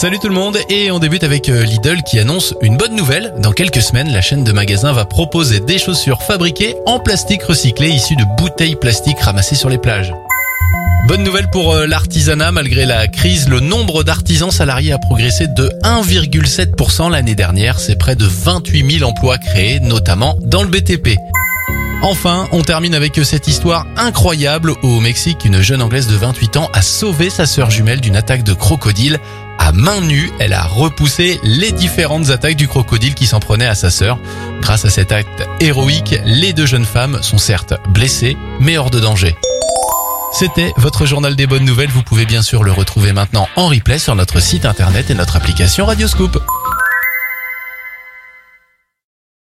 Salut tout le monde et on débute avec euh, Lidl qui annonce une bonne nouvelle. Dans quelques semaines, la chaîne de magasins va proposer des chaussures fabriquées en plastique recyclé issues de bouteilles plastiques ramassées sur les plages. Bonne nouvelle pour euh, l'artisanat, malgré la crise, le nombre d'artisans salariés a progressé de 1,7% l'année dernière. C'est près de 28 000 emplois créés, notamment dans le BTP. Enfin, on termine avec cette histoire incroyable. Au Mexique, une jeune Anglaise de 28 ans a sauvé sa sœur jumelle d'une attaque de crocodile. À main nue, elle a repoussé les différentes attaques du crocodile qui s'en prenait à sa sœur. Grâce à cet acte héroïque, les deux jeunes femmes sont certes blessées, mais hors de danger. C'était votre journal des bonnes nouvelles. Vous pouvez bien sûr le retrouver maintenant en replay sur notre site internet et notre application Radioscoop.